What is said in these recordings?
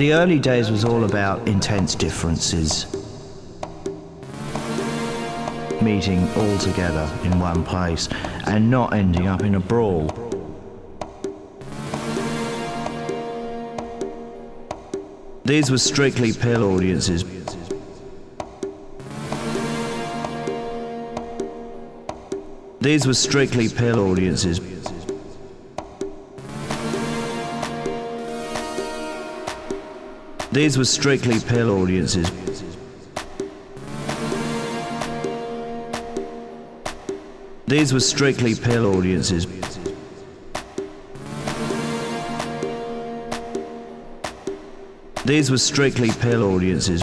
the early days was all about intense differences. Meeting all together in one place and not ending up in a brawl. These were strictly pill audiences. These were strictly pill audiences. These were strictly pill audiences. These were strictly pill audiences. These were strictly pill audiences.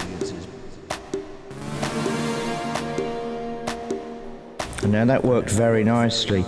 And now that worked very nicely.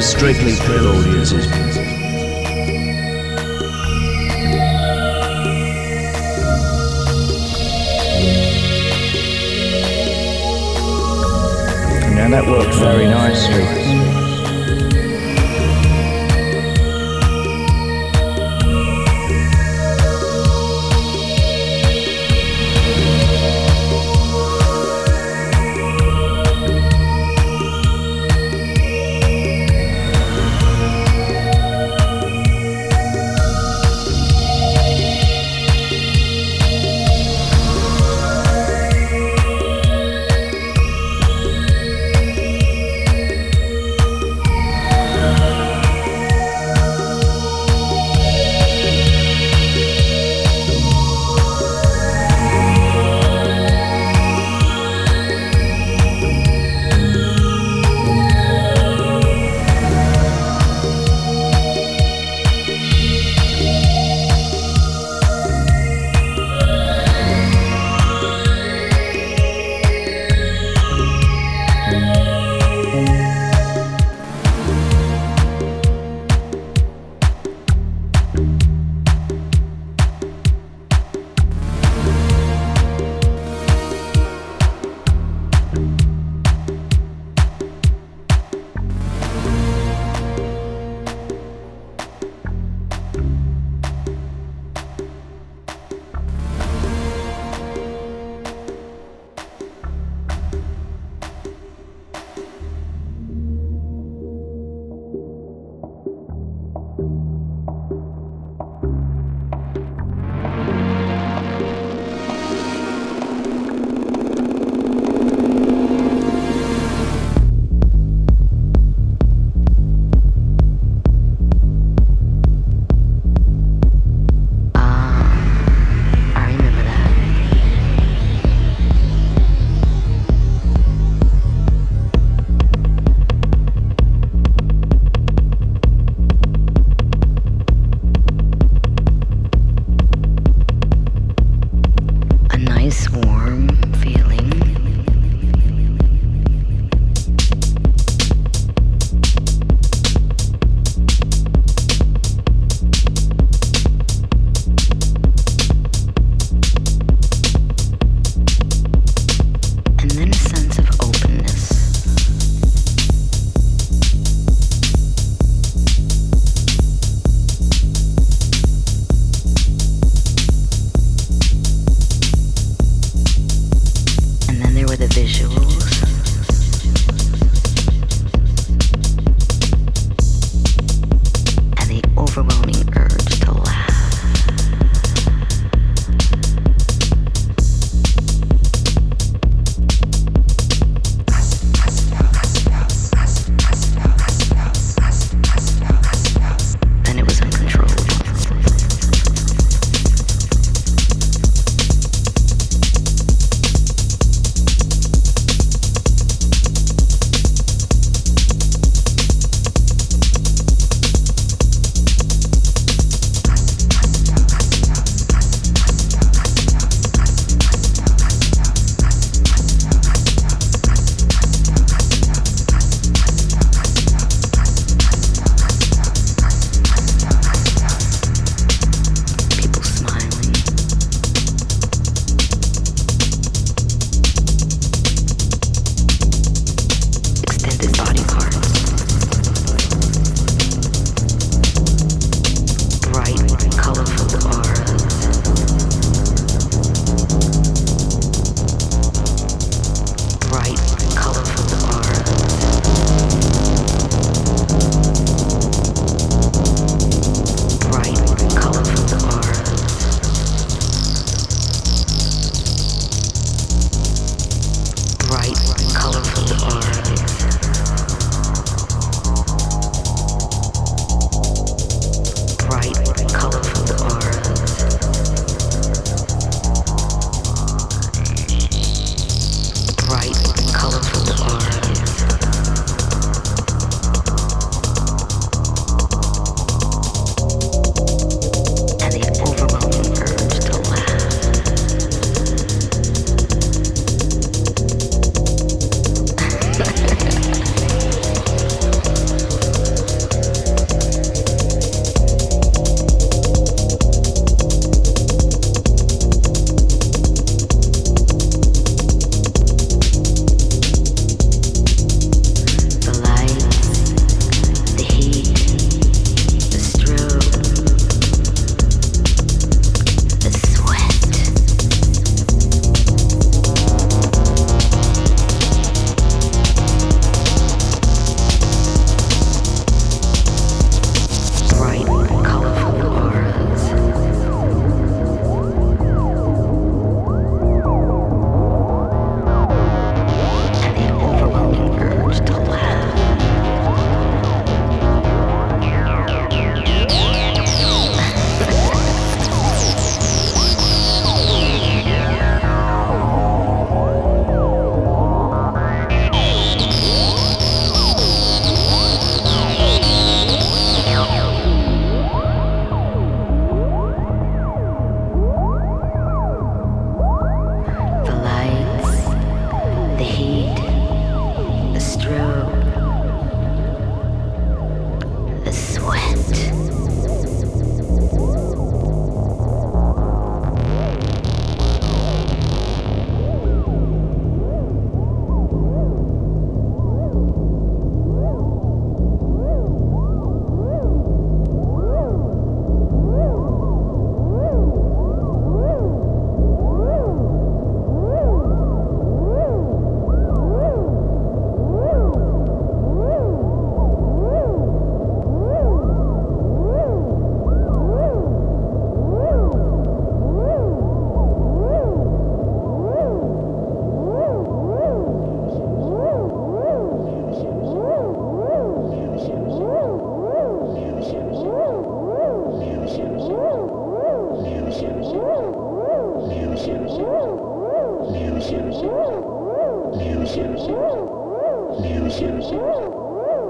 Were strictly pill audiences.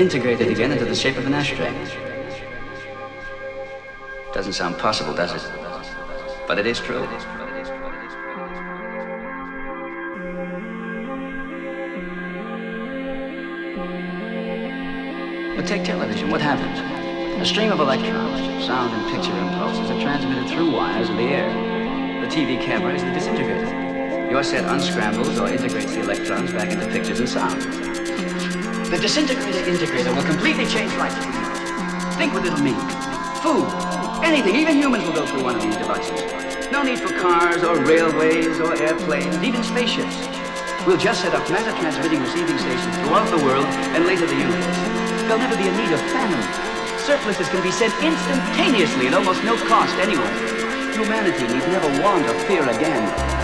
Integrated again into the shape of an ashtray. Doesn't sound possible, does it? But it is true. But take television. What happens? A stream of electrons, sound and picture impulses are transmitted through wires in the air. The TV camera is the disintegrator. Your set unscrambles or integrates the electrons back into pictures and sound. The disintegrator integrator will completely change life. Think what it'll mean. Food, anything, even humans will go through one of these devices. No need for cars or railways or airplanes, even spaceships. We'll just set up matter transmitting receiving stations throughout the world and later the universe. There'll never be a need of famine surpluses can be sent instantaneously at almost no cost anywhere. Humanity need never want or fear again.